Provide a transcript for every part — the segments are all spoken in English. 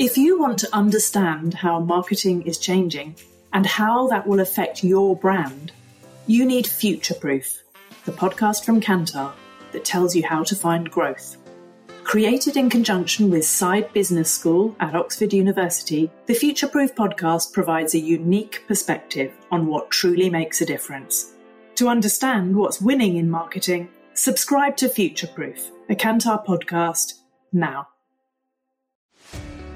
If you want to understand how marketing is changing and how that will affect your brand, you need Future Proof, the podcast from Kantar that tells you how to find growth. Created in conjunction with Saïd Business School at Oxford University, the Future Proof podcast provides a unique perspective on what truly makes a difference. To understand what's winning in marketing, subscribe to Future Proof, a Kantar podcast, now.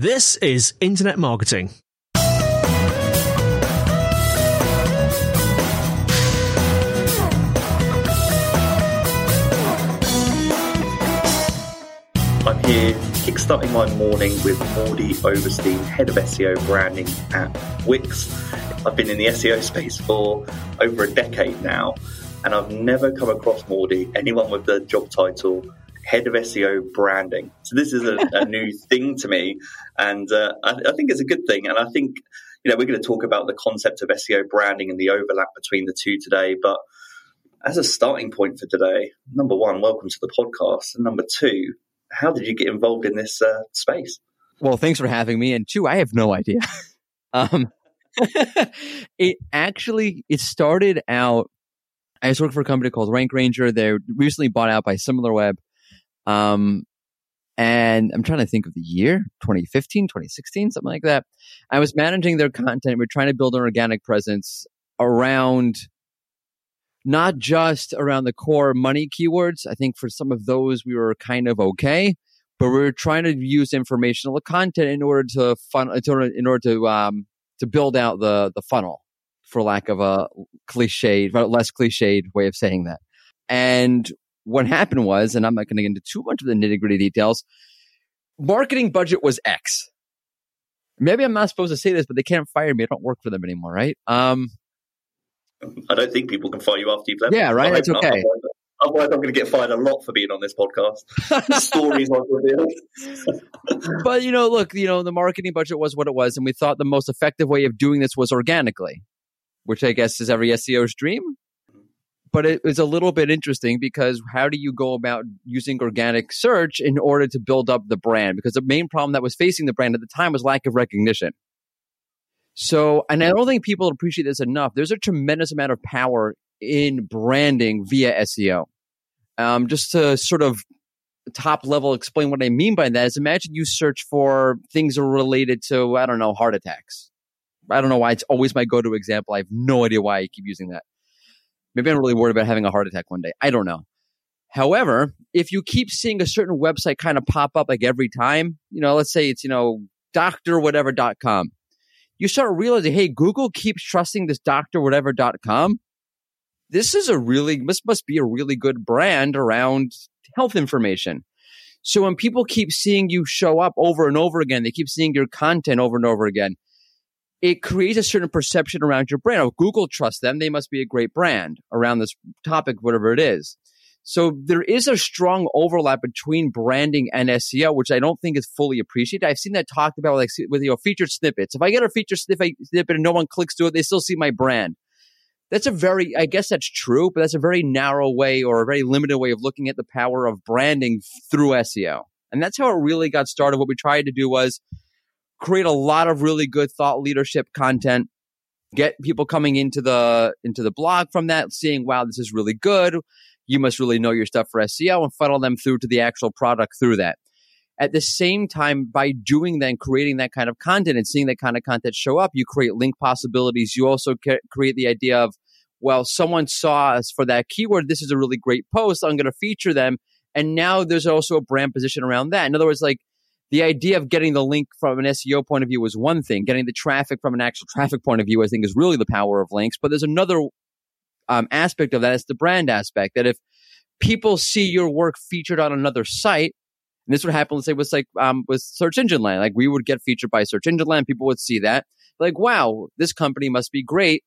This is Internet Marketing. I'm here kickstarting my morning with Mordy Oberstein, Head of SEO Branding at Wix. I've been in the SEO space for over a decade now, and I've never come across Mordy, anyone with the job title Head of SEO Branding. So this is a, a new thing to me, and uh, I, I think it's a good thing. And I think, you know, we're going to talk about the concept of SEO branding and the overlap between the two today, but as a starting point for today, number one, welcome to the podcast. And number two, how did you get involved in this uh, space? Well, thanks for having me. And two, I have no idea. um, it actually it started out. I was working for a company called Rank Ranger. They're recently bought out by SimilarWeb. Um, and I'm trying to think of the year 2015, 2016, something like that. I was managing their content. We're trying to build an organic presence around not just around the core money keywords. I think for some of those we were kind of okay, but we were trying to use informational content in order to fun in order to um to build out the the funnel, for lack of a cliched, but less cliched way of saying that. And what happened was, and I'm not going to get into too much of the nitty gritty details. Marketing budget was X. Maybe I'm not supposed to say this, but they can't fire me. I don't work for them anymore, right? Um, I don't think people can fire you after you've left. Yeah, right. That's okay. Otherwise, otherwise, I'm going to get fired a lot for being on this podcast. Stories I've revealed. but you know, look, you know, the marketing budget was what it was, and we thought the most effective way of doing this was organically, which I guess is every SEO's dream. But it was a little bit interesting because how do you go about using organic search in order to build up the brand? Because the main problem that was facing the brand at the time was lack of recognition. So, and I don't think people appreciate this enough. There's a tremendous amount of power in branding via SEO. Um, just to sort of top level explain what I mean by that is imagine you search for things related to, I don't know, heart attacks. I don't know why it's always my go to example. I have no idea why I keep using that. Maybe I'm really worried about having a heart attack one day. I don't know. However, if you keep seeing a certain website kind of pop up like every time, you know, let's say it's, you know, doctorwhatever.com you start realizing, hey, Google keeps trusting this doctor whatever.com. This is a really, this must be a really good brand around health information. So when people keep seeing you show up over and over again, they keep seeing your content over and over again, it creates a certain perception around your brand. Oh, Google trusts them. They must be a great brand around this topic, whatever it is. So there is a strong overlap between branding and SEO, which I don't think is fully appreciated. I've seen that talked about like with you know featured snippets. If I get a featured snippet and no one clicks to it, they still see my brand. That's a very, I guess that's true, but that's a very narrow way or a very limited way of looking at the power of branding through SEO. And that's how it really got started. What we tried to do was create a lot of really good thought leadership content get people coming into the into the blog from that seeing wow this is really good you must really know your stuff for SEO and funnel them through to the actual product through that. At the same time, by doing that and creating that kind of content and seeing that kind of content show up, you create link possibilities. You also create the idea of, well, someone saw us for that keyword. This is a really great post. I'm going to feature them. And now there's also a brand position around that. In other words, like the idea of getting the link from an SEO point of view is one thing. Getting the traffic from an actual traffic point of view, I think, is really the power of links. But there's another um, aspect of that. It's the brand aspect that if people see your work featured on another site, And this would happen, let's say, with like um, with Search Engine Land. Like we would get featured by Search Engine Land. People would see that, like, wow, this company must be great.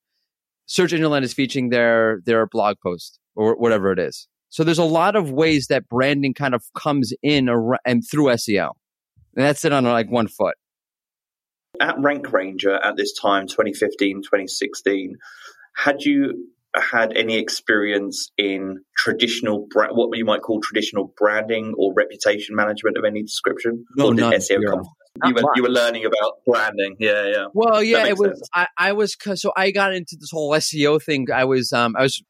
Search Engine Land is featuring their their blog post or whatever it is. So there's a lot of ways that branding kind of comes in and through SEO. And that's it on like one foot. At Rank Ranger at this time, 2015, 2016, had you had any experience in traditional what you might call traditional branding or reputation management of any description? No, or did SEO come? You were, you were learning about branding, yeah, yeah. Well, yeah, it was. I, I was so I got into this whole SEO thing. I was, um, I was,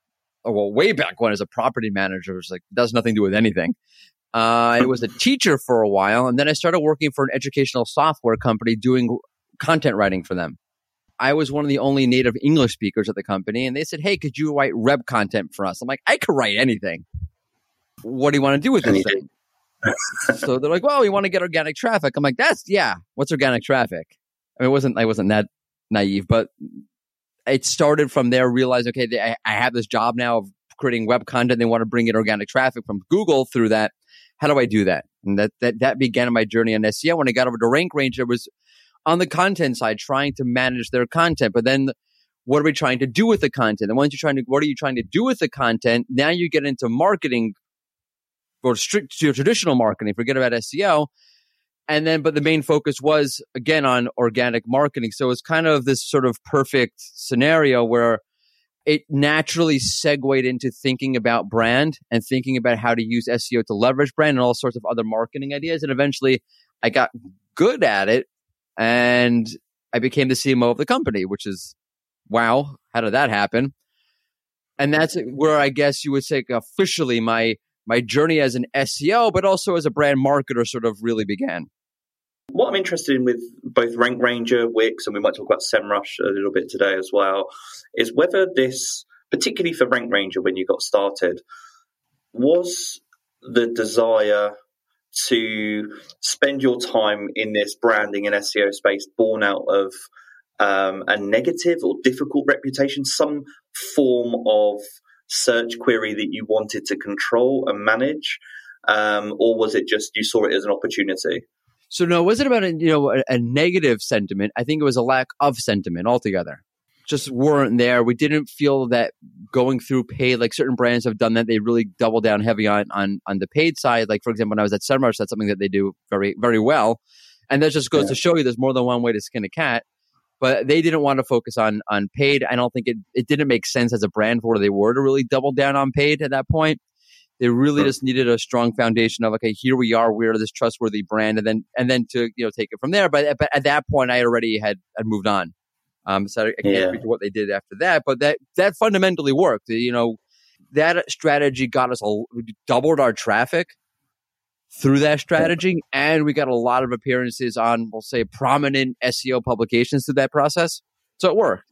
oh, well, way back when as a property manager, it was like does nothing to do with anything. Uh, I was a teacher for a while, and then I started working for an educational software company doing content writing for them. I was one of the only native English speakers at the company, and they said, "Hey, could you write web content for us?" I'm like, "I could write anything. What do you want to do with this thing?" so they're like, "Well, we want to get organic traffic." I'm like, "That's yeah. What's organic traffic?" I mean, it wasn't I wasn't that naive, but it started from there. Realized, okay, they, I, I have this job now of creating web content. They want to bring in organic traffic from Google through that. How do I do that? And that that that began my journey on SEO. When I got over to Rank Ranger, was on the content side trying to manage their content. But then what are we trying to do with the content? And once you're trying to, what are you trying to do with the content? Now you get into marketing or strict to your traditional marketing, forget about SEO. And then, but the main focus was again on organic marketing. So it's kind of this sort of perfect scenario where it naturally segued into thinking about brand and thinking about how to use SEO to leverage brand and all sorts of other marketing ideas. And eventually I got good at it and I became the CMO of the company, which is wow. How did that happen? And that's where I guess you would say officially my my journey as an SEO, but also as a brand marketer, sort of really began. What I'm interested in with both Rank Ranger, Wix, and we might talk about SEMrush a little bit today as well, is whether this, particularly for Rank Ranger when you got started, was the desire to spend your time in this branding and SEO space born out of um, a negative or difficult reputation, some form of search query that you wanted to control and manage, um, or was it just you saw it as an opportunity? So no, it wasn't about a, you know a, a negative sentiment. I think it was a lack of sentiment altogether just weren't there. We didn't feel that going through paid, like certain brands have done that. They really double down heavy on on on the paid side. Like for example, when I was at SEMrush, that's something that they do very very well. And that just goes yeah. to show you there's more than one way to skin a cat. But they didn't want to focus on on paid. I don't think it it didn't make sense as a brand for where they were to really double down on paid at that point. They really sure. just needed a strong foundation of okay, here we are, we're this trustworthy brand, and then and then to you know take it from there. But but at that point, I already had had moved on. Um, so I can't yeah. speak to what they did after that, but that that fundamentally worked. You know, that strategy got us a, doubled our traffic through that strategy, and we got a lot of appearances on, we'll say, prominent SEO publications through that process. So it worked.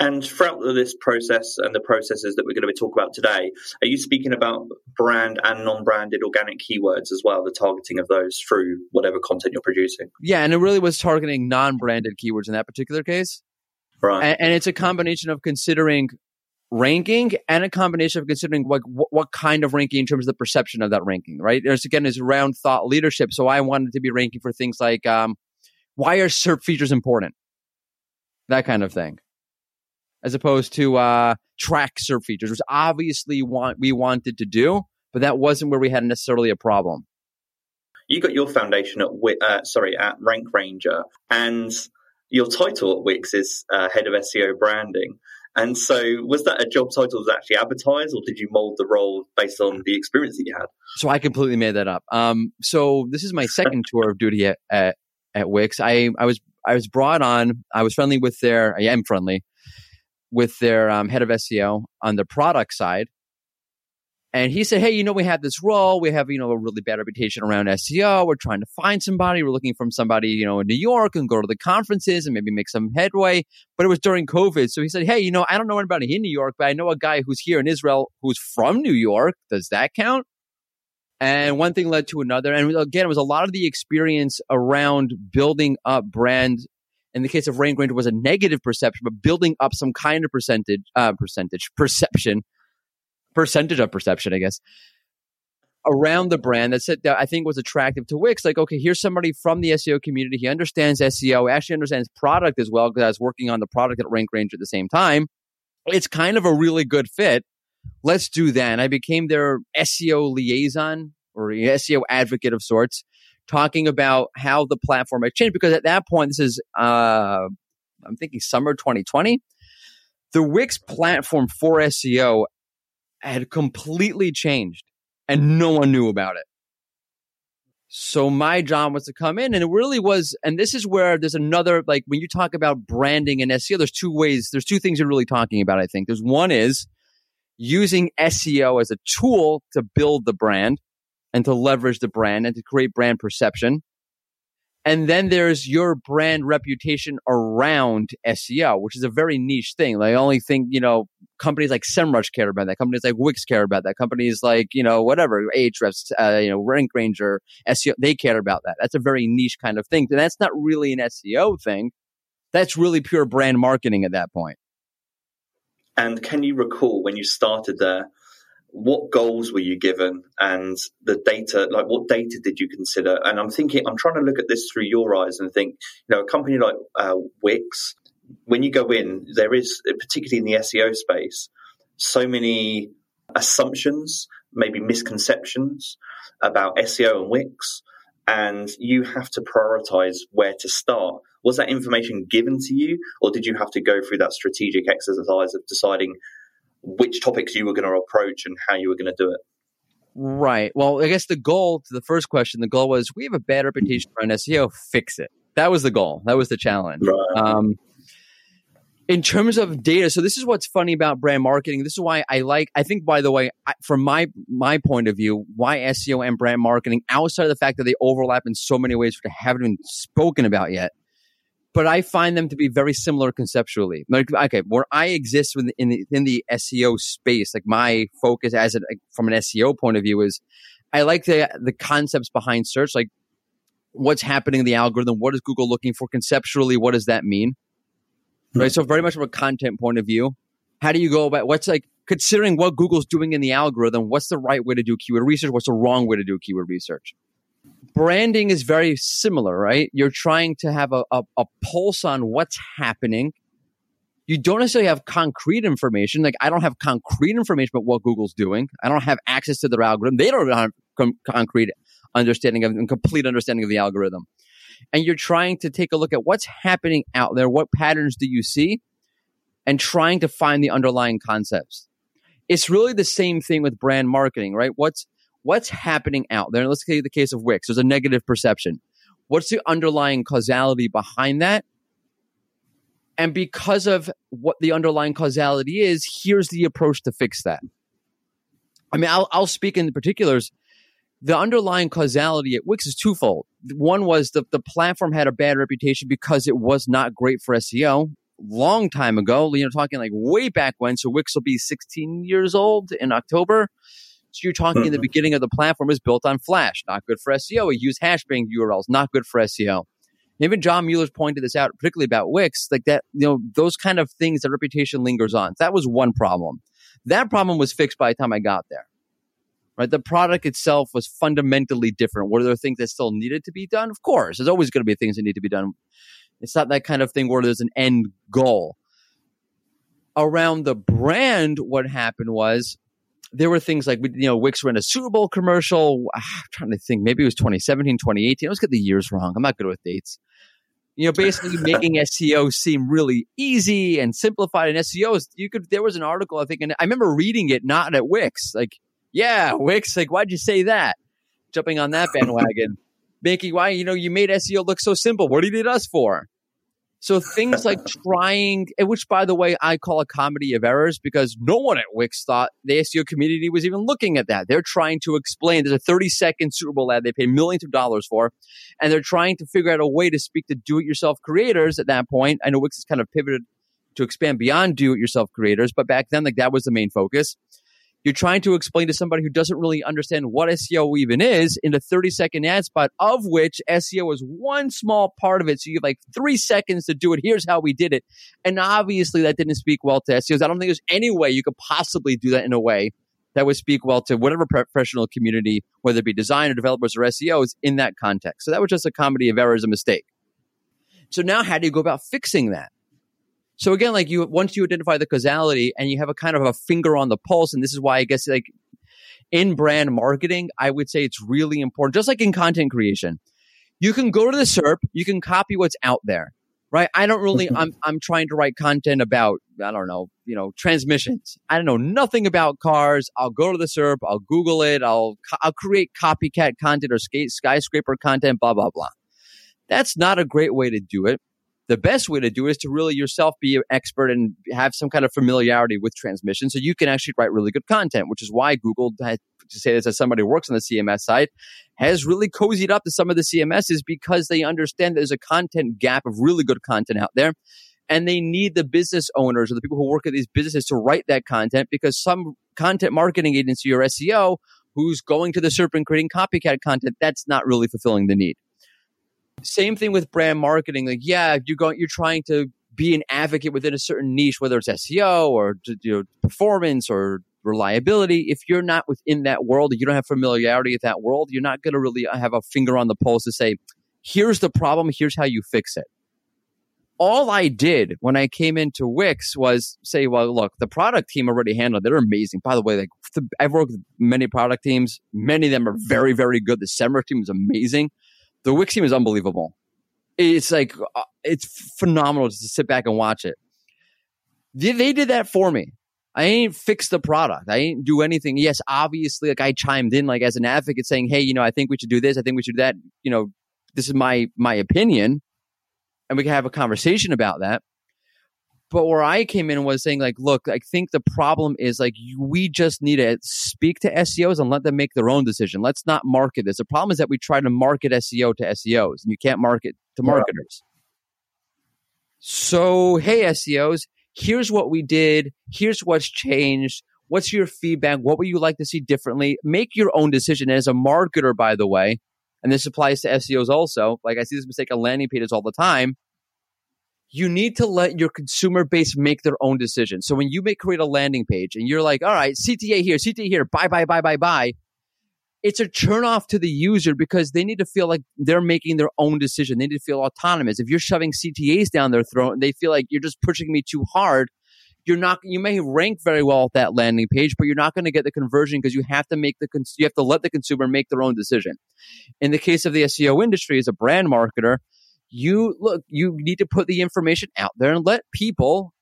And throughout this process and the processes that we're going to be talking about today, are you speaking about brand and non-branded organic keywords as well, the targeting of those through whatever content you're producing? Yeah, and it really was targeting non-branded keywords in that particular case. Right. And, and, it's a combination of considering ranking and a combination of considering what, what, what kind of ranking in terms of the perception of that ranking, right? There's again is around thought leadership. So I wanted to be ranking for things like um, why are SERP features important? That kind of thing. As opposed to uh, track SERP features, which obviously want we wanted to do, but that wasn't where we had necessarily a problem. You got your foundation at uh, sorry at Rank Ranger, and your title at Wix is uh, head of SEO branding. And so, was that a job title that was actually advertised, or did you mold the role based on the experience that you had? So I completely made that up. Um, so this is my second tour of duty at, at, at Wix. I I was I was brought on. I was friendly with their. I am friendly with their um, head of SEO on the product side, and he said, Hey, you know, we have this role. We have, you know, a really bad reputation around SEO. We're trying to find somebody. We're looking from somebody, you know, in New York and go to the conferences and maybe make some headway. But it was during COVID. So he said, Hey, you know, I don't know anybody in New York, but I know a guy who's here in Israel who's from New York. Does that count? And one thing led to another. And again, it was a lot of the experience around building up brand. In the case of Rank Ranger was a negative perception, but building up some kind of percentage, uh, percentage perception percentage of perception, I guess. around the brand that said that I think was attractive to Wix. Like, okay, here's somebody from the SEO community. He understands SEO, actually understands product as well because I was working on the product at Rank Ranger at the same time. It's kind of a really good fit. Let's do that. And I became their SEO liaison or SEO advocate of sorts, talking about how the platform had changed. Because at that point, this is, uh, I'm thinking summer 2020, the Wix platform for SEO had completely changed and no one knew about it. So my job was to come in and it really was, and this is where there's another, like when you talk about branding and SEO, there's two ways, there's two things you're really talking about, I think. There's one is using SEO as a tool to build the brand and to leverage the brand and to create brand perception. And then there's your brand reputation around SEO, which is a very niche thing. Like, I only think, you know, companies like SEMrush care about that. Companies like Wix care about that. Companies like, you know, whatever, Ahrefs, uh, you know, Rank Ranger, SEO, they care about that. That's a very niche kind of thing. And that's not really an SEO thing. That's really pure brand marketing at that point. And can you recall when you started there, what goals were you given and the data like what data did you consider? And i'm thinking i'm trying to look at this through your eyes and think you know a company like uh, wix when you go in there is particularly in the seo space so many assumptions maybe misconceptions about seo and wix and you have to prioritize where to start. Was that information given to you or did you have to go through that strategic exercise of deciding which topics you were going to approach and how you were going to do it. Right. Well, I guess the goal to the first question, the goal was we have a bad reputation around SEO, fix it. That was the goal. That was the challenge. Right. Um, in terms of data, so this is what's funny about brand marketing. This is why I like. I think, by the way, I, from my my point of view, why SEO and brand marketing, outside of the fact that they overlap in so many ways, which I haven't even spoken about yet, but I find them to be very similar conceptually. Like, okay, where I exist in the, in the, SEO space, like my focus as a, from an SEO point of view is I like the the concepts behind search, like what's happening in the algorithm, what is Google looking for conceptually, what does that mean? Hmm. Right. So very much from a content point of view, how do you go about what's like considering what Google's doing in the algorithm? What's the right way to do keyword research? What's the wrong way to do keyword research? Branding is very similar, right? You're trying to have a, a, a, pulse on what's happening. You don't necessarily have concrete information. Like I don't have concrete information about what Google's doing. I don't have access to their algorithm. They don't have com- concrete understanding of and complete understanding of the algorithm. And you're trying to take a look at what's happening out there. What patterns do you see? And trying to find the underlying concepts. It's really the same thing with brand marketing, right? What's what's happening out there? let's take the case of Wix. There's a negative perception. What's the underlying causality behind that? And because of what the underlying causality is, here's the approach to fix that. I mean, I'll, I'll speak in the particulars. The underlying causality at Wix is twofold. One was the, the platform had a bad reputation because it was not great for SEO. Long time ago, you know, talking like way back when. So Wix will be 16 years old in October. You're talking in the mm-hmm. beginning of the platform is built on Flash, not good for SEO. We use hashbang URLs, not good for SEO. Even John Mueller's pointed this out, particularly about Wix, like that, you know, those kind of things that reputation lingers on. That was one problem. That problem was fixed by the time I got there. Right? The product itself was fundamentally different. Were there things that still needed to be done? Of course. There's always going to be things that need to be done. It's not that kind of thing where there's an end goal. Around the brand, what happened was there were things like, you know, Wix ran a Super Bowl commercial. Ah, I'm trying to think, maybe it was 2017, 2018. I always get the years wrong. I'm not good with dates. You know, basically making SEO seem really easy and simplified. And SEO you could, there was an article, I think, and I remember reading it not at Wix. Like, yeah, Wix, like, why'd you say that? Jumping on that bandwagon. making why, you know, you made SEO look so simple. What do you need us for? So things like trying, eh, which by the way, I call a comedy of errors because no one at Wix thought the SEO community was even looking at that. They're trying to explain there's a 30 second Super Bowl ad they pay millions of dollars for, and they're trying to figure out a way to speak to do it yourself creators at that point. I know Wix has kind of pivoted to expand beyond do it yourself creators, but back then, like that was the main focus. You're trying to explain to somebody who doesn't really understand what SEO even is in a 30 second ad spot, of which SEO is one small part of it. So you have like three seconds to do it. Here's how we did it. And obviously that didn't speak well to SEOs. I don't think there's any way you could possibly do that in a way that would speak well to whatever professional community, whether it be designer, developers, or SEOs in that context. So that was just a comedy of errors, a mistake. So now how do you go about fixing that? So again, like you, once you identify the causality and you have a kind of a finger on the pulse, and this is why I guess like in brand marketing, I would say it's really important, just like in content creation. You can go to the SERP, you can copy what's out there right? I don't really, mm-hmm. I'm, I'm trying to write content about, I don't know, you know, transmissions. I don't know nothing about cars. I'll go to the SERP. I'll Google it. I'll, I'll create copycat content or skate, skyscraper content, blah, blah, blah. That's not a great way to do it. The best way to do it is to really yourself be an expert and have some kind of familiarity with transmission so you can actually write really good content, which is why Google had to say this as somebody who works on the CMS side, has really cozied up to some of the CMSs because they understand there's a content gap of really good content out there. And they need the business owners or the people who work at these businesses to write that content because some content marketing agency or SEO who's going to the SERP and creating copycat content, that's not really fulfilling the need. Same thing with brand marketing. Like, yeah, you're going, you're trying to be an advocate within a certain niche, whether it's SEO or you know, performance or reliability. If you're not within that world, you don't have familiarity with that world, you're not going to really uh, have a finger on the pulse to say, here's the problem, here's how you fix it. All I did when I came into Wix was say, well, look, the product team already handled it. They're amazing. By the way, like I've worked with many product teams. Many of them are very, very good. The Semrush team is amazing. The Wix team is unbelievable. It's like, uh, it's phenomenal just to sit back and watch it. They, they did that for me. I ain't fix the product. I ain't do anything. Yes, obviously, like I chimed in like as an advocate saying, Hey, you know, I think we should do this. I think we should do that. You know, this is my, my opinion and we can have a conversation about that. But where I came in was saying like, look, I think the problem is like we just need to speak to SEOs and let them make their own decision. Let's not market this. The problem is that we try to market SEO to SEOs and you can't market to marketers. Yeah. So, hey, SEOs, here's what we did. Here's what's changed. What's your feedback? What would you like to see differently? Make your own decision. As a marketer, by the way, and this applies to SEOs also, like I see this mistake on landing pages all the time. You need to let your consumer base make their own decision. So when you make create a landing page and you're like, all right, CTA here, CTA here, buy, buy, buy, buy, buy, it's a turn off to the user because they need to feel like they're making their own decision. They need to feel autonomous. If you're shoving CTAs down their throat and they feel like you're just pushing me too hard, you're not, you may rank very well at that landing page, but you're not going to get the conversion because you have to make the, you have to let the consumer make their own decision. In the case of the SEO industry as a brand marketer, you look, you need to put the information out there and let people,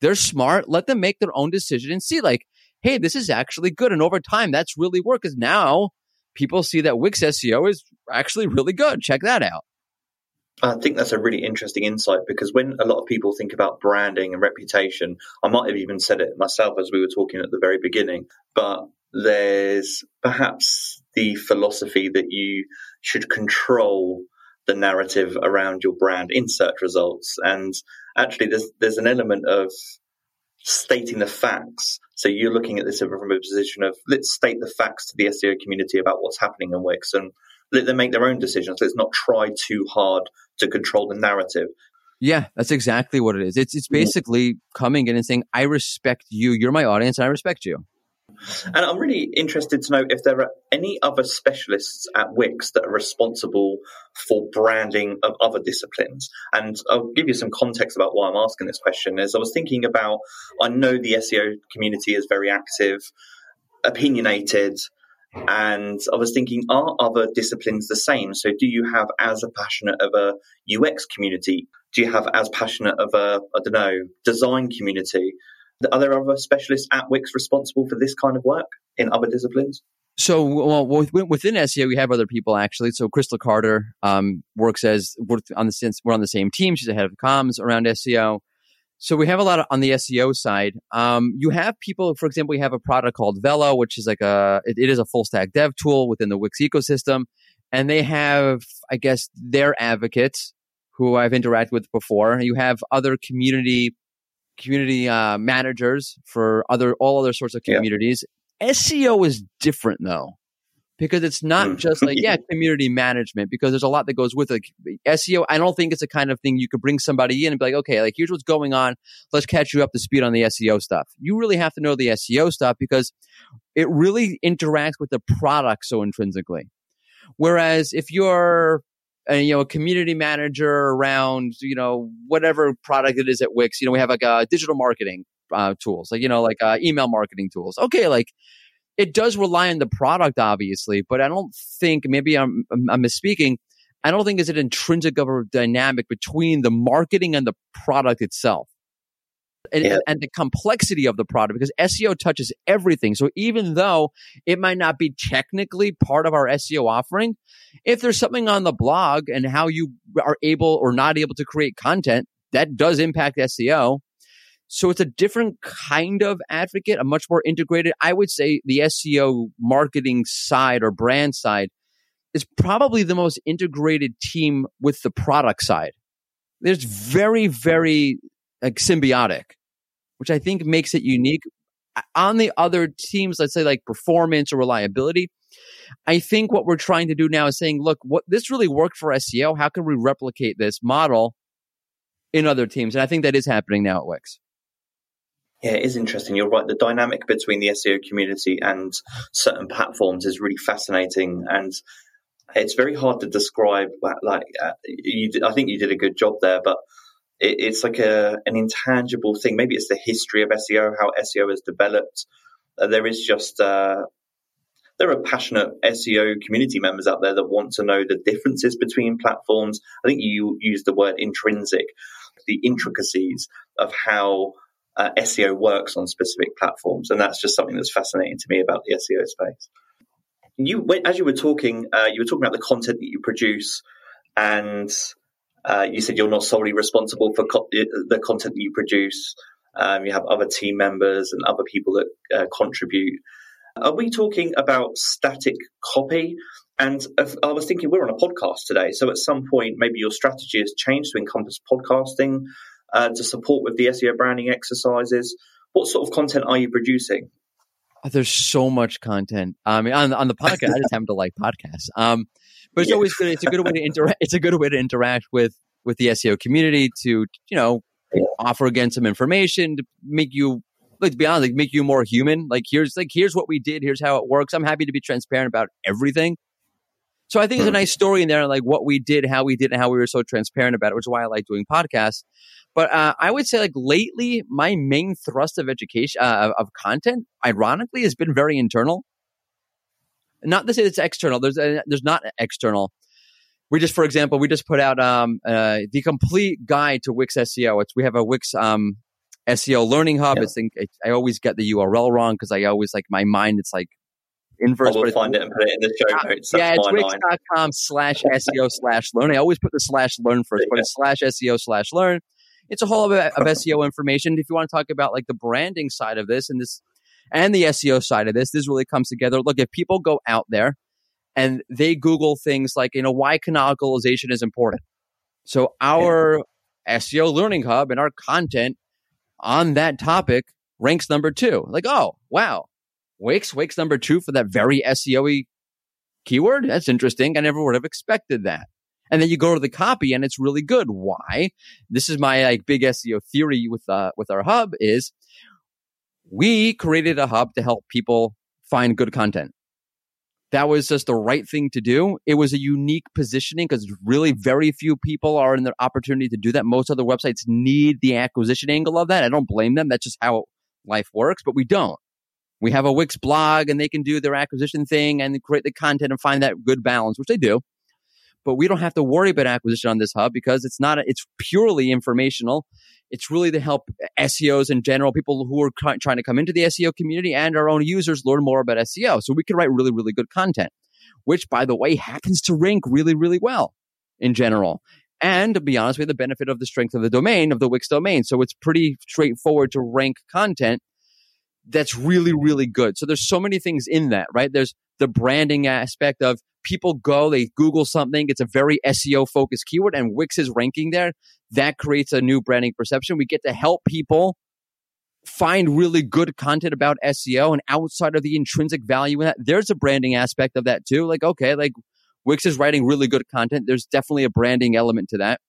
they're smart, let them make their own decision and see like, hey, this is actually good. And over time, that's really work because now people see that Wix SEO is actually really good. Check that out. I think that's a really interesting insight because when a lot of people think about branding and reputation, I might have even said it myself as we were talking at the very beginning, but there's perhaps the philosophy that you should control the narrative around your brand in search results. And actually, there's, there's an element of stating the facts. So you're looking at this from a position of let's state the facts to the SEO community about what's happening in Wix and let them make their own decisions. Let's not try too hard to control the narrative. Yeah, that's exactly what it is. It's it's basically coming in and saying, I respect you, you're my audience, and I respect you. Mm-hmm. And I'm really interested to know if there are any other specialists at Wix that are responsible for branding of other disciplines. And I'll give you some context about why I'm asking this question. As I was thinking about, I know the SEO community is very active, opinionated, and I was thinking, are other disciplines the same? So, do you have as a passionate of a UX community? Do you have as passionate of a, I don't know, design community? Are there other specialists at Wix responsible for this kind of work in other disciplines? So, well, within SEO, we have other people actually. So, Crystal Carter um, works as on the sense we're on the same team. She's the head of comms around SEO. So we have a lot of, on the SEO side. Um, you have people, for example, we have a product called Velo, which is like a it, it is a full stack dev tool within the Wix ecosystem, and they have, I guess, their advocates who I've interacted with before. You have other community community uh, managers for other all other sorts of communities. Yeah. SEO is different though. because it's not Mm. just like, yeah, Yeah. community management, because there's a lot that goes with it. SEO, I don't think it's the kind of thing you could bring somebody in and be like, okay, like here's what's going on. Let's catch you up to speed on the SEO stuff. You really have to know the SEO stuff because it really interacts with the product so intrinsically. Whereas if you're uh, you know, a community manager around, you know, whatever product it is at Wix. You know, we have like uh, digital marketing uh, tools, like, you know, like uh, email marketing tools. Okay, like it does rely on the product, obviously, but I don't think, maybe I'm, I'm, misspeaking. I don't think is an intrinsic of a dynamic between the marketing and the product itself. And, Yeah. and the complexity of the product because SEO touches everything. So even though it might not be technically part of our SEO offering, if there's something on the blog and how you are able or not able to create content, that does impact SEO. So it's a different kind of advocate, a much more integrated. I would say the SEO marketing side or brand side is probably the most integrated team with the product side. There's very, very like symbiotic, which I think makes it unique. On the other teams, let's say like performance or reliability, I think what we're trying to do now is saying, look, what this really worked for SEO. How can we replicate this model in other teams? And I think that is happening now at Wix. Yeah, it is interesting. You're right. The dynamic between the SEO community and certain platforms is really fascinating, and it's very hard to describe. Like, uh, you, I think you did a good job there, but it, it's like a an intangible thing. Maybe it's the history of SEO, how SEO has developed. Uh, there is just uh, there are passionate SEO community members out there that want to know the differences between platforms. I think you used the word intrinsic, the intricacies of how uh, SEO works on specific platforms, and that's just something that's fascinating to me about the SEO space. You, as you were talking, uh, you were talking about the content that you produce, and uh, you said you're not solely responsible for co- the content that you produce. Um, you have other team members and other people that uh, contribute. Are we talking about static copy? And if, I was thinking we're on a podcast today, so at some point maybe your strategy has changed to encompass podcasting uh, to support with the SEO branding exercises. What sort of content are you producing? Oh, There's so much content. I mean, on, on the podcast, I just happen to like podcasts. Um, but it's Yeah. always good. It's a good way to interact. It's a good way to interact with with the SEO community to you know Yeah. offer again some information to make you like to be honest, like make you more human. Like here's like here's what we did. Here's how it works. I'm happy to be transparent about everything. So I think it's a Hmm. nice story in there, like what we did, how we did, and how we were so transparent about it, which is why I like doing podcasts. But uh, I would say, like lately, my main thrust of education uh, of content, ironically, has been very internal. Not to say it's external. There's uh, there's not external. We just, for example, we just put out um, uh, the complete guide to Wix SEO. It's we have a Wix um, SEO learning hub. Yeah. It's, I always get the URL wrong because I always like my mind. It's like inverse. But find it and put it in the show uh, notes. That's yeah, it's wix.com slash SEO slash learn. I always put the slash learn first, but it's slash SEO slash learn. It's a whole of, of SEO information. If you want to talk about like the branding side of this and this and the SEO side of this, this really comes together. Look, if people go out there and they Google things like, you know, why canonicalization is important. So our SEO learning hub and our content on that topic ranks number two. Like, oh, wow. Wix, Wix number two for that very SEO keyword. That's interesting. I never would have expected that. And then you go to the copy and it's really good. Why? This is my like big SEO theory with uh with our hub is we created a hub to help people find good content. That was just the right thing to do. It was a unique positioning because really very few people are in the opportunity to do that. Most other websites need the acquisition angle of that. I don't blame them. That's just how life works, but we don't. We have a Wix blog and they can do their acquisition thing and create the content and find that good balance, which they do. But we don't have to worry about acquisition on this hub because it's not, a, it's purely informational. It's really to help SEOs in general, people who are try- trying to come into the SEO community and our own users learn more about SEO. So we can write really, really good content, which by the way happens to rank really, really well in general. And to be honest, we have the benefit of the strength of the domain, of the Wix domain. So it's pretty straightforward to rank content that's really, really good. So there's so many things in that, right? There's the branding aspect of people go, they Google something, it's a very SEO focused keyword, and Wix is ranking there. That creates a new branding perception. We get to help people find really good content about SEO and outside of the intrinsic value in that, there's a branding aspect of that too. Like, okay, like Wix is writing really good content. There's definitely a branding element to that.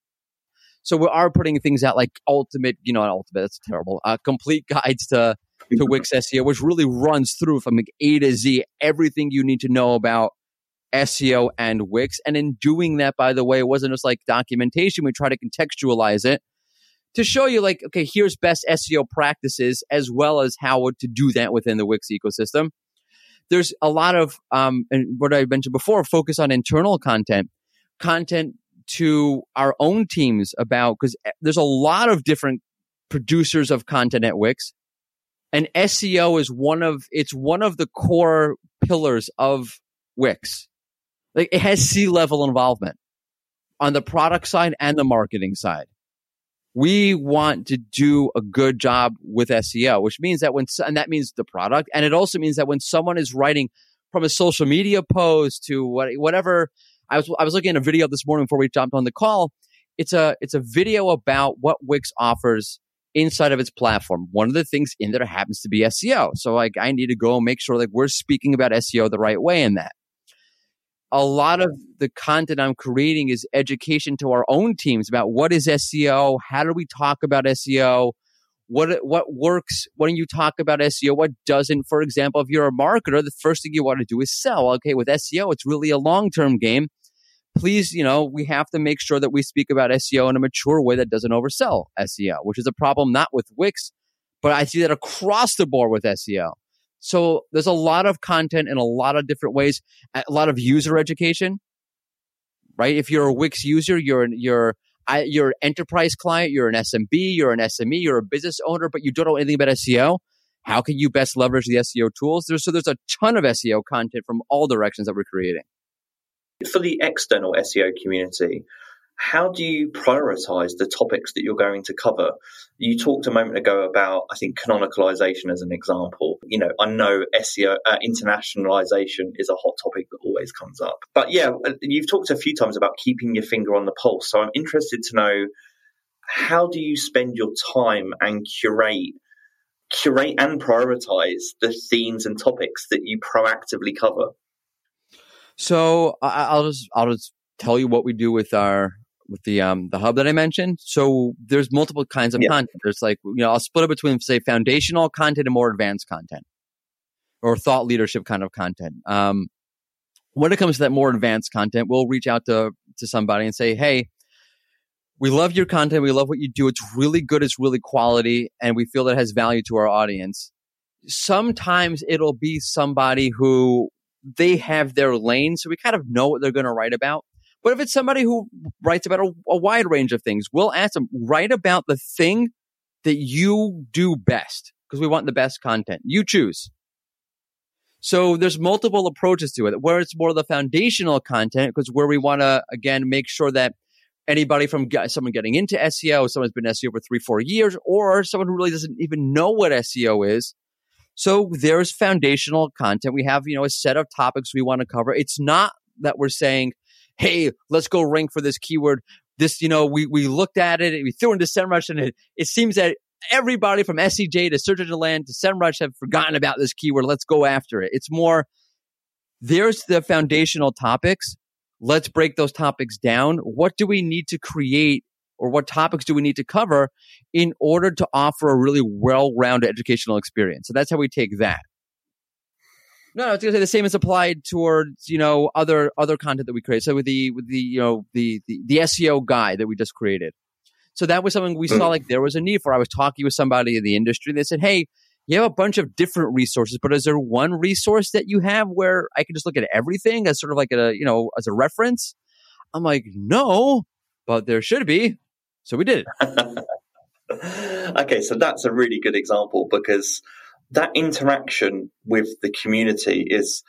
So we are putting things out like ultimate, you know, ultimate, that's terrible, uh, complete guides to, to Wix SEO, which really runs through from like A to Z, everything you need to know about SEO and Wix. And in doing that, by the way, it wasn't just like documentation. We try to contextualize it to show you like, okay, here's best SEO practices as well as how to do that within the Wix ecosystem. There's a lot of, um, and what I mentioned before, focus on internal content, content to our own teams about, because eh, there's a lot of different producers of content at Wix. And SEO is one of, it's one of the core pillars of Wix. Like it has C level involvement on the product side and the marketing side. We want to do a good job with SEO, which means that when, and that means the product. And it also means that when someone is writing from a social media post to what, whatever, I was, I was looking at a video this morning before we jumped on the call. It's a, it's a video about what Wix offers inside of its platform. One of the things in there happens to be SEO. So like I need to go and make sure like we're speaking about SEO the right way in that a lot of the content I'm creating is education to our own teams about what is SEO, how do we talk about SEO, what what works when you talk about SEO, what doesn't. For example, if you're a marketer, the first thing you want to do is sell. Okay, with SEO, it's really a long term game. Please, you know, we have to make sure that we speak about SEO in a mature way that doesn't oversell SEO, which is a problem not with Wix, but I see that across the board with SEO. So there's a lot of content in a lot of different ways, a lot of user education, right? If you're a Wix user, you're an, you're you're an enterprise client, you're an SMB, you're an SME, you're a business owner, but you don't know anything about SEO. How can you best leverage the SEO tools? There's, so there's a ton of SEO content from all directions that we're creating. For the external SEO community, how do you prioritize the topics that you're going to cover? You talked a moment ago about, I think, canonicalization as an example. You know, I know SEO, uh, internationalization is a hot topic that always comes up. But yeah, uh, you've talked a few times about keeping your finger on the pulse. So I'm interested to know how do you spend your time and curate curate and prioritize the themes and topics that you proactively cover so i'll just i'll just tell you what we do with our with the um the hub that I mentioned. So there's multiple kinds of yeah. content. There's like you know I'll split it between say foundational content and more advanced content, or thought leadership kind of content. Um, when it comes to that more advanced content, we'll reach out to to somebody and say, hey. We love your content. We love what you do. It's really good. It's really quality. And we feel that it has value to our audience. Sometimes it'll be somebody who they have their lane. So we kind of know what they're going to write about but if it's somebody who writes about a, a wide range of things, we'll ask them, write about the thing that you do best because we want the best content. You choose. So there's multiple approaches to it. Where it's more the foundational content, because where we want to again make sure that anybody from someone getting into SEO, someone's been SEO for three, four years, or someone who really doesn't even know what SEO is. So there's foundational content. We have you know a set of topics we want to cover. It's not that we're saying hey, let's go rank for this keyword. This, you know, we, we looked at it, we threw into SEMrush, and it, it seems that everybody from SEJ to Search Engine Land to SEMrush have forgotten about this keyword. Let's go after it. It's more, there's the foundational topics. Let's break those topics down. What do we need to create or what topics do we need to cover in order to offer a really well-rounded educational experience? So that's how we take that. No, I was going to say the same is applied towards you know other other content that we create. So with the with the you know the the, the SEO guide that we just created. So that was something we saw mm. like there was a need for. I was talking with somebody in the industry. They said, "Hey, you have a bunch of different resources, but is there one resource that you have where I can just look at everything as sort of like a you know as a reference?" I'm like, "No, but there should be." So we did okay, so that's a really good example because that interaction with the community is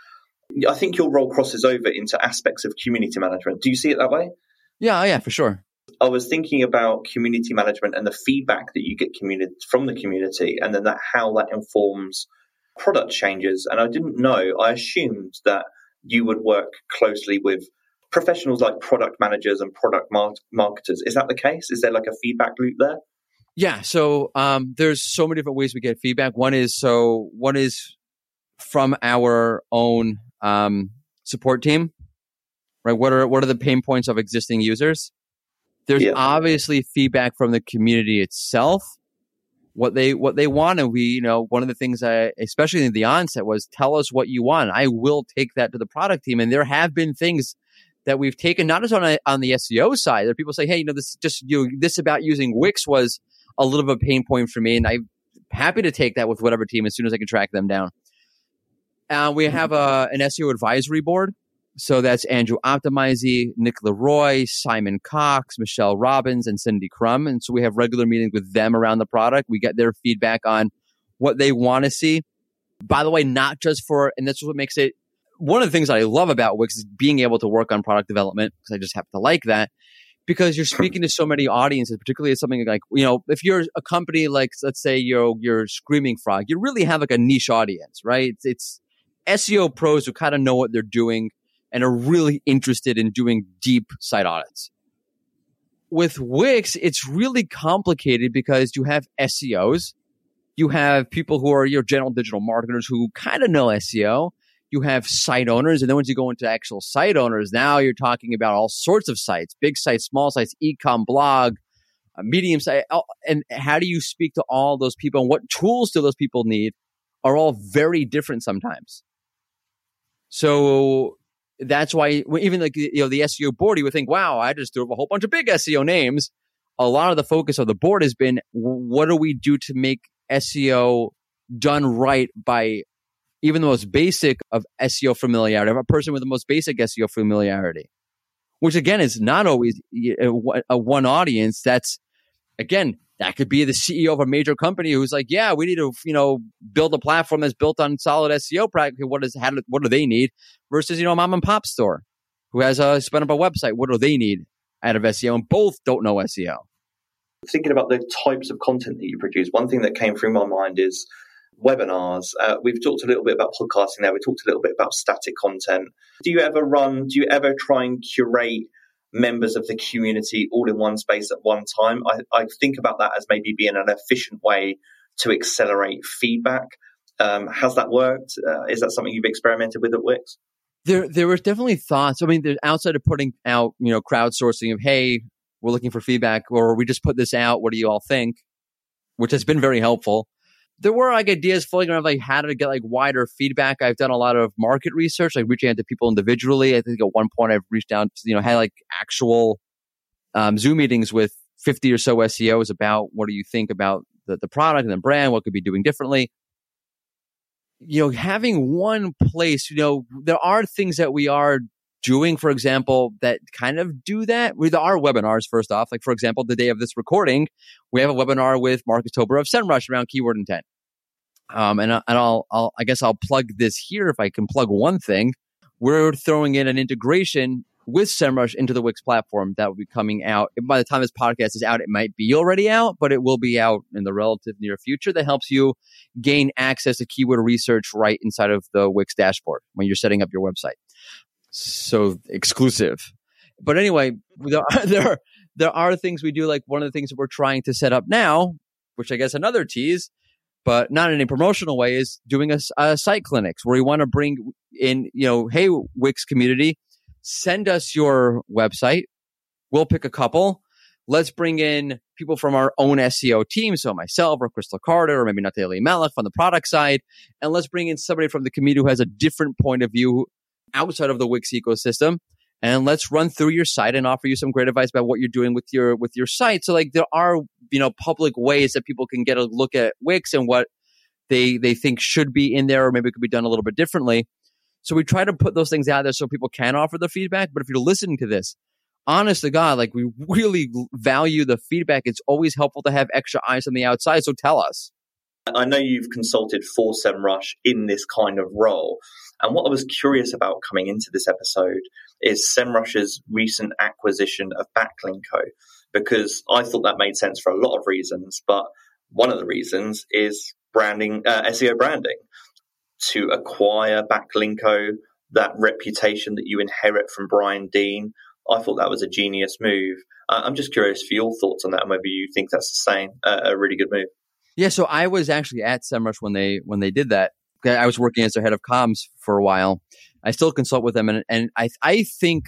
I think your role crosses over into aspects of community management. Do you see it that way? Yeah, yeah, for sure. I was thinking about community management and the feedback that you get community from the community, and then that how that informs product changes. And I didn't know. I assumed that you would work closely with professionals like product managers and product mar- marketers. Is that the case? Is there like a feedback loop there? Yeah. So um, there's so many different ways we get feedback. One is so one is from our own um, support team, right? What are what are the pain points of existing users? There's yeah. obviously feedback from the community itself, what they what they want, and we, you know, one of the things I, especially in the onset, was tell us what you want. I will take that to the product team, and there have been things that we've taken not just on a, on the SEO side. There people say, hey, you know, this just you know, this about using Wix was a little bit of a pain point for me, and I'm happy to take that with whatever team as soon as I can track them down. Uh, we have a, an SEO advisory board. So that's Andrew Optimisey, Nick Leroy, Simon Cox, Michelle Robbins, and Cindy Krum. And so we have regular meetings with them around the product. We get their feedback on what they want to see. By the way, not just for, and that's what makes it one of the things I love about Wix is being able to work on product development because I just happen to like that because you're speaking to so many audiences, particularly as something like, you know, if you're a company like, let's say you're, you're Screaming Frog, you really have like a niche audience, right? It's, it's SEO pros who kind of know what they're doing and are really interested in doing deep site audits. With Wix, it's really complicated because you have SEOs, you have people who are your general digital marketers who kind of know SEO, you have site owners. And then once you go into actual site owners, now you're talking about all sorts of sites, big sites, small sites, ecom, blog, uh, medium site. And how do you speak to all those people and what tools do those people need are all very different sometimes. So that's why even like, you know, the SEO board, you would think, wow, I just threw up a whole bunch of big SEO names. A lot of the focus of the board has been what do we do to make SEO done right by even the most basic of SEO familiarity, of a person with the most basic SEO familiarity, which again is not always a one audience. That's again, that could be the CEO of a major company who's like, yeah, we need to, you know, build a platform that's built on solid SEO practice. What is, how do, what do they need versus, you know, a mom and pop store who has a spun up a website. What do they need out of SEO? And both don't know SEO. Thinking about the types of content that you produce, one thing that came through my mind is webinars. Uh, we've talked a little bit about podcasting there. We talked a little bit about static content. Do you ever run, do you ever try and curate members of the community all in one space at one time? I, I think about that as maybe being an efficient way to accelerate feedback. Um, has that worked? Uh, is that something you've experimented with at Wix? There, there were definitely thoughts. I mean, outside of putting out, you know, crowdsourcing of, hey, we're looking for feedback, or we just put this out. What do you all think? Which has been very helpful there were like ideas floating around like how to get like wider feedback. I've done a lot of market research, like reaching out to people individually. I think at one point I've reached out you know, had like actual um, Zoom meetings with 50 or so SEOs about what do you think about the, the product and the brand, what could be doing differently. You know, having one place, you know, there are things that we are doing, for example, that kind of do that with our webinars, first off. Like, for example, the day of this recording, we have a webinar with Marcus Tober of SEMrush around keyword intent. Um, and, and I'll, I'll, I guess I'll plug this here if I can plug one thing. We're throwing in an integration with SEMrush into the Wix platform that will be coming out. By the time this podcast is out, it might be already out, but it will be out in the relative near future that helps you gain access to keyword research right inside of the Wix dashboard when you're setting up your website so exclusive. But anyway, there are, there are, there are things we do. Like one of the things that we're trying to set up now, which I guess another tease, but not in a promotional way, is doing a, a site clinics where we want to bring in, you know, hey Wix community, send us your website. We'll pick a couple. Let's bring in people from our own SEO team. So myself or Crystal Carter or maybe Nati Elimelech on the product side. And let's bring in somebody from the community who has a different point of view outside of the Wix ecosystem and let's run through your site and offer you some great advice about what you're doing with your with your site. So like there are you know public ways that people can get a look at Wix and what they they think should be in there or maybe it could be done a little bit differently. So we try to put those things out there so people can offer the feedback. But if you're listening to this, honest to God, like we really value the feedback. It's always helpful to have extra eyes on the outside. So tell us. I know you've consulted for SEMrush in this kind of role. And what I was curious about coming into this episode is SEMrush's recent acquisition of Backlinko, because I thought that made sense for a lot of reasons. But one of the reasons is branding, uh, SEO branding. To acquire Backlinko, that reputation that you inherit from Brian Dean I thought that was a genius move. Uh, I'm just curious for your thoughts on that, and whether you think that's the same, uh, a really good move. Yeah, so I was actually at SEMrush when they when they did that. I was working as their head of comms for a while. I still consult with them, and and I I think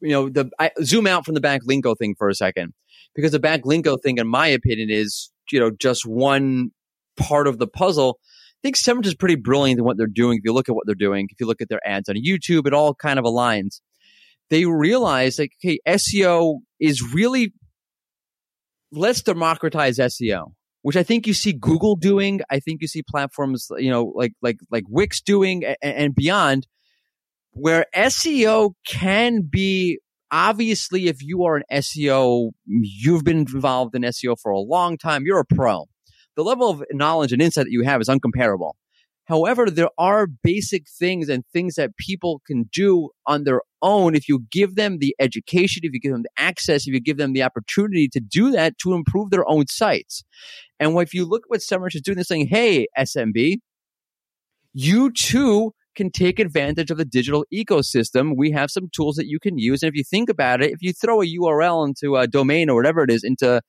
you know the I zoom out from the backlinko thing for a second because the backlinko thing, in my opinion, is you know just one part of the puzzle. I think SEMrush is pretty brilliant in what they're doing. If you look at what they're doing, if you look at their ads on YouTube, it all kind of aligns. They realize like, okay, SEO is really let's democratize SEO which I think you see Google doing. I think you see platforms, you know, like like like Wix doing and, and beyond, where SEO can be obviously if you are an SEO, you've been involved in SEO for a long time, you're a pro. The level of knowledge and insight that you have is uncomparable. However, there are basic things and things that people can do on their own if you give them the education, if you give them the access, if you give them the opportunity to do that to improve their own sites. And if you look at what SEMrush is doing, they're saying, hey, SMB, you too can take advantage of the digital ecosystem. We have some tools that you can use. And if you think about it, if you throw a URL into a domain or whatever it is into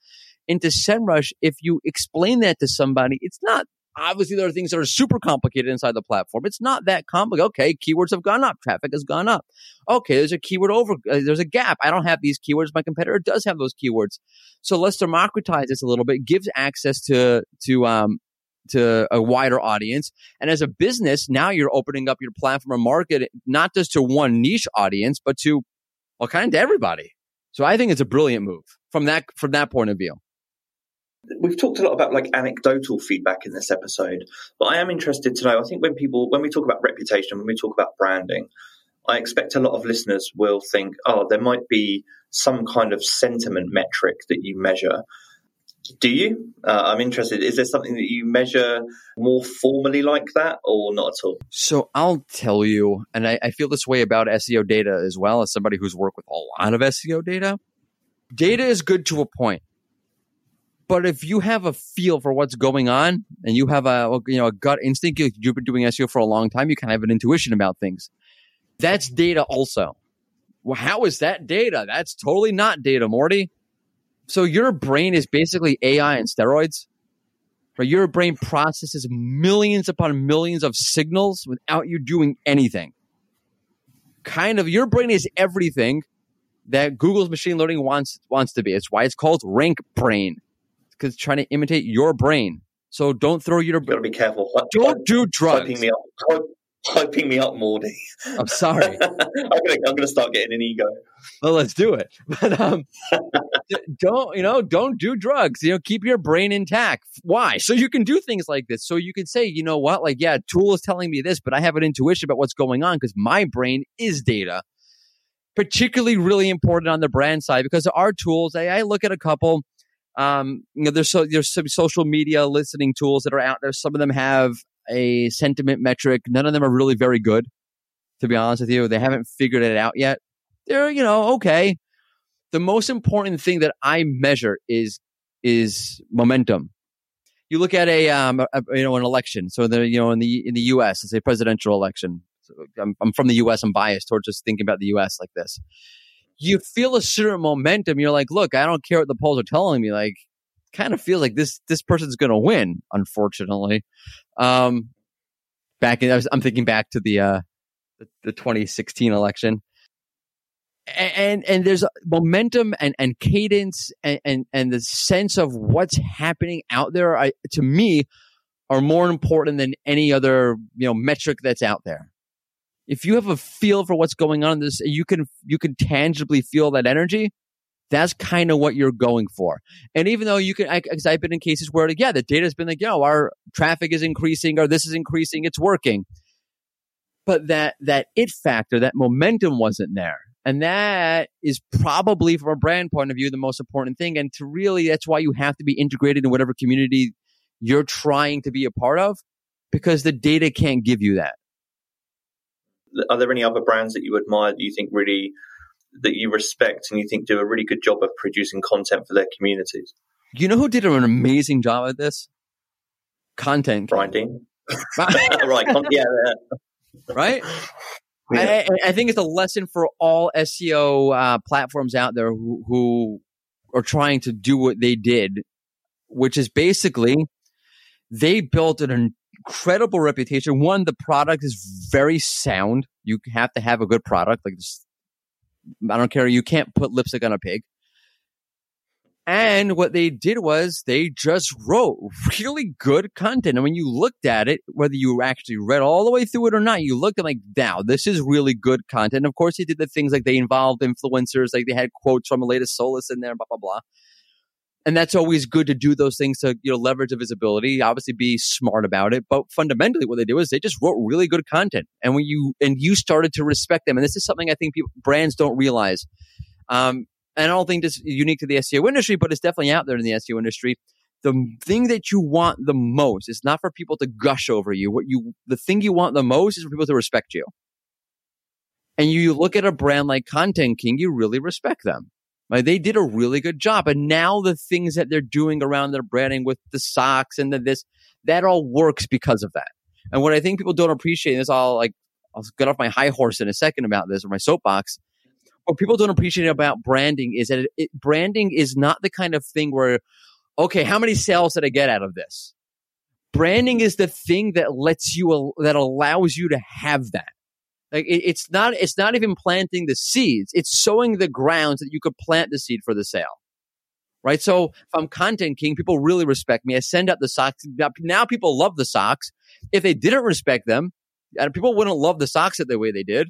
into SEMrush, if you explain that to somebody, it's not obviously there are things that are super complicated inside the platform. It's not that complicated. Okay, keywords have gone up, traffic has gone up. Okay, there's a keyword over, uh, there's a gap. I don't have these keywords. My competitor does have those keywords. So let's democratize this a little bit. Gives access to to um to a wider audience. And as a business, now you're opening up your platform and market not just to one niche audience, but to well, kind of to everybody. So I think it's a brilliant move from that from that point of view we've talked a lot about like anecdotal feedback in this episode, but I am interested to know. I think when people, when we talk about reputation, when we talk about branding, I expect a lot of listeners will think, oh, there might be some kind of sentiment metric that you measure. Do you? Uh, I'm interested. Is there something that you measure more formally like that or not at all? So I'll tell you, and I, I feel this way about SEO data as well as somebody who's worked with a lot of SEO data. Data is good to a point but if you have a feel for what's going on and you have a you know a gut instinct, you've been doing SEO for a long time, you kind of have an intuition about things. That's data also. Well, how is that data? That's totally not data, Mordy. So your brain is basically AI and steroids. Right? Your brain processes millions upon millions of signals without you doing anything. Kind of your brain is everything that Google's machine learning wants wants to be. It's why it's called rank brain because trying to imitate your brain. So don't throw your. You gotta be careful. Don't do drugs. Hyping me up, hyping me up, Mordy. I'm sorry. I'm gonna, I'm gonna start getting an ego. Well, let's do it. But um, don't you know? Don't do drugs. You know, keep your brain intact. Why? So you can do things like this. So you can say, you know what? Like, yeah, tool is telling me this, but I have an intuition about what's going on because my brain is data. Particularly, really important on the brand side because there are tools. I, I look at a couple um, you know, there's so there's some social media listening tools that are out there. Some of them have a sentiment metric. None of them are really very good, to be honest with you. They haven't figured it out yet. They're, you know, okay. The most important thing that I measure is is momentum. You look at a, um, a, you know, an election. So the, you know, in the in the U.S., it's a presidential election. So I'm, I'm from the U.S. I'm biased towards just thinking about the U.S. like this you feel a certain momentum. You're like, look, I don't care what the polls are telling me. Like, kind of feels like this this person's going to win. Unfortunately, um, back in I was, I'm thinking back to the uh the, the 2016 election. And and there's momentum and, and cadence and, and, and the sense of what's happening out there. I, to me, are more important than any other you know metric that's out there if you have a feel for what's going on in this, you can you can tangibly feel that energy. That's kind of what you're going for. And even though you can, because I've been in cases where, yeah, the data has been like, yo, our traffic is increasing or this is increasing, it's working. But that, that it factor, that momentum wasn't there. And that is probably from a brand point of view, the most important thing. And to really, that's why you have to be integrated in whatever community you're trying to be a part of because the data can't give you that are there any other brands that you admire that you think really that you respect and you think do a really good job of producing content for their communities? You know who did an amazing job at this? Content. Dean. right. Yeah, yeah. Right. I, I, think it's a lesson for all SEO uh, platforms out there who, who are trying to do what they did, which is basically they built an incredible reputation. One, the product is very sound. You have to have a good product. Like this, I don't care. You can't put lipstick on a pig. And what they did was they just wrote really good content. And when you looked at it, whether you actually read all the way through it or not, you looked at like, now this is really good content. And of course, they did the things like they involved influencers, like they had quotes from the latest Solus in there, blah, blah, blah. And that's always good to do those things to, you know, leverage the visibility, obviously be smart about it. But fundamentally, what they do is they just wrote really good content. And when you, and you started to respect them. And this is something I think people, brands don't realize. Um, and I don't think this is unique to the SEO industry, but it's definitely out there in the SEO industry. The thing that you want the most is not for people to gush over you. What you, the thing you want the most is for people to respect you. And you look at a brand like Content King, you really respect them. Like they did a really good job. And now the things that they're doing around their branding with the socks and the this, that all works because of that. And what I think people don't appreciate is I'll like, I'll get off my high horse in a second about this or my soapbox what people don't appreciate about branding is that it, it, branding is not the kind of thing where, okay, how many sales did I get out of this? Branding is the thing that lets you, that allows you to have that. Like it, it's not, it's not even planting the seeds. It's sowing the grounds that you could plant the seed for the sale. Right. So if I'm content king, people really respect me. I send out the socks. Now people love the socks. If they didn't respect them, people wouldn't love the socks the way they did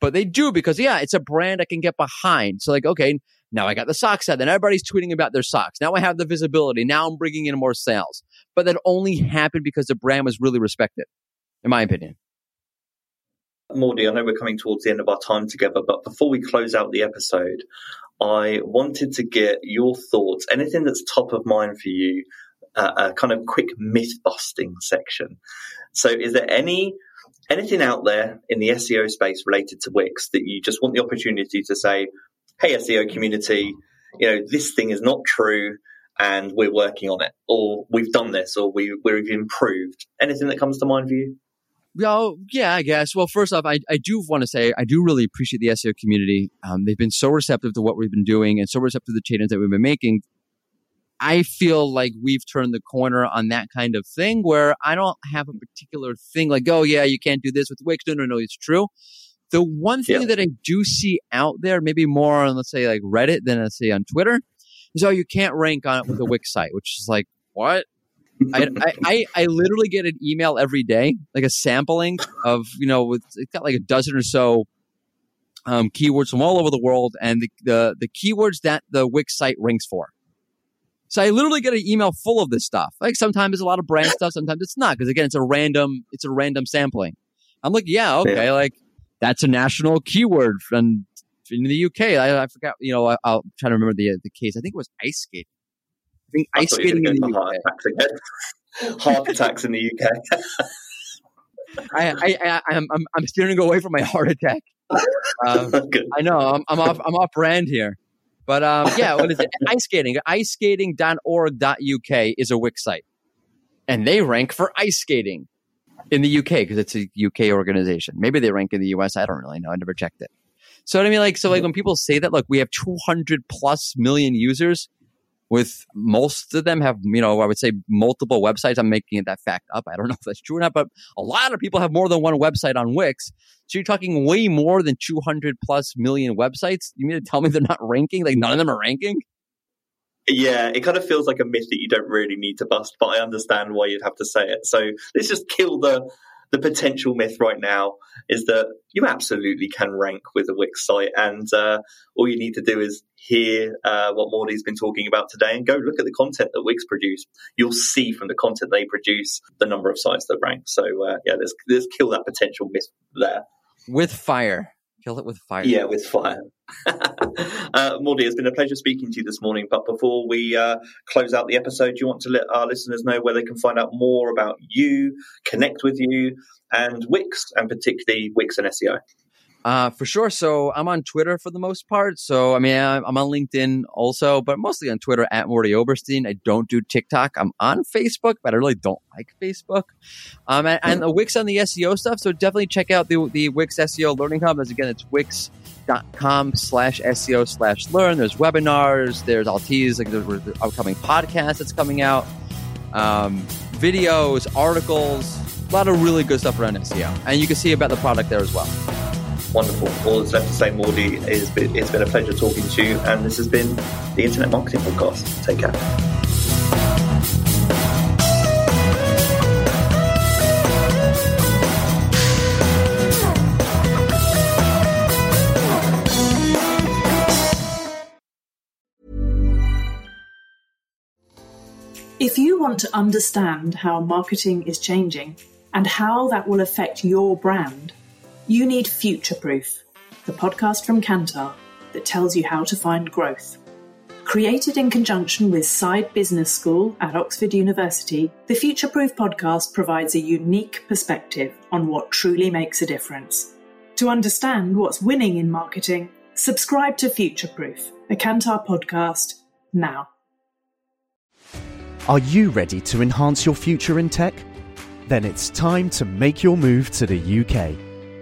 but they do because yeah, it's a brand I can get behind. So like, okay, now I got the socks out. Then everybody's tweeting about their socks. Now I have the visibility. Now I'm bringing in more sales. But that only happened because the brand was really respected, in my opinion. Mordy, I know we're coming towards the end of our time together, but before we close out the episode, I wanted to get your thoughts, anything that's top of mind for you, uh, a kind of quick myth busting section. So, is there any anything out there in the SEO space related to Wix that you just want the opportunity to say, hey, SEO community, you know, this thing is not true and we're working on it, or we've done this, or we, we've improved. Anything that comes to mind for you? Well, yeah, I guess. Well, first off, I, I do want to say I do really appreciate the SEO community. Um, they've been so receptive to what we've been doing and so receptive to the changes that we've been making. I feel like we've turned the corner on that kind of thing where I don't have a particular thing like, oh, yeah, you can't do this with Wix. No, no, no, it's true. The one thing yeah. that I do see out there, maybe more on, let's say, like Reddit than let's say on Twitter, is oh, you can't rank on it with a Wix site, which is like, what? I, I, I, literally get an email every day, like a sampling of, you know, with, it's got like a dozen or so um, keywords from all over the world and the, the, the keywords that the Wix site ranks for. So I literally get an email full of this stuff. Like sometimes it's a lot of brand stuff, sometimes it's not, because again, it's a random, it's a random sampling. I'm like, yeah, okay, yeah. like that's a national keyword from in the UK. I, I forgot, you know, I, will try to remember the the case. I think it was ice skating. I think ice skating in the heart UK. Attacks heart attacks in the UK. I, I, I, I'm, I'm, I'm steering away from my heart attack. Um, I know I'm, I'm off, I'm off brand here. But um, yeah, what is it? Ice skating. Ice Iceskating.org.uk is a Wix site. And they rank for ice skating in the UK because it's a UK organization. Maybe they rank in the US. I don't really know. I never checked it. So I mean, like, so like when people say that, look, we have 200 plus million users, with most of them have, you know, I would say multiple websites. I'm making that fact up. I don't know if that's true or not, but a lot of people have more than one website on Wix. So you're talking way more than 200 plus million websites. You mean to tell me they're not ranking? Like none of them are ranking? Yeah, it kind of feels like a myth that you don't really need to bust, but I understand why you'd have to say it. So let's just kill the the potential myth right now is that you absolutely can rank with a Wix site, and uh, all you need to do is hear uh, what Mordy's been talking about today and go look at the content that Wix produce. You'll see from the content they produce the number of sites that rank. So uh, yeah, let's let's kill that potential myth there with fire. Kill it with fire. Yeah, with fire. uh, it's been a pleasure speaking to you this morning. But before we uh, close out the episode, do you want to let our listeners know where they can find out more about you, connect with you, and Wix, and particularly Wix and SEO? Uh, for sure. So I'm on Twitter for the most part. So, I mean, I'm on LinkedIn also, but mostly on Twitter at Mordy Oberstein. I don't do TikTok. I'm on Facebook, but I really don't like Facebook. Um, and, and the Wix on the SEO stuff. So definitely check out the, the Wix SEO Learning Hub. As again, it's wix.com slash SEO slash learn. There's webinars. There's, tease, like there's the upcoming podcast that's coming out, um, videos, articles, a lot of really good stuff around SEO. And you can see about the product there as well. Wonderful. All that's left to say, Mordy, it's it's been a pleasure talking to you, and this has been the Internet Marketing Podcast. Take care. If you want to understand how marketing is changing and how that will affect your brand, you need Future Proof, the podcast from Kantar that tells you how to find growth. Created in conjunction with Saïd Business School at Oxford University, the Future Proof podcast provides a unique perspective on what truly makes a difference. To understand what's winning in marketing, subscribe to Future Proof, a Kantar podcast, now. Are you ready to enhance your future in tech? Then it's time to make your move to the UK,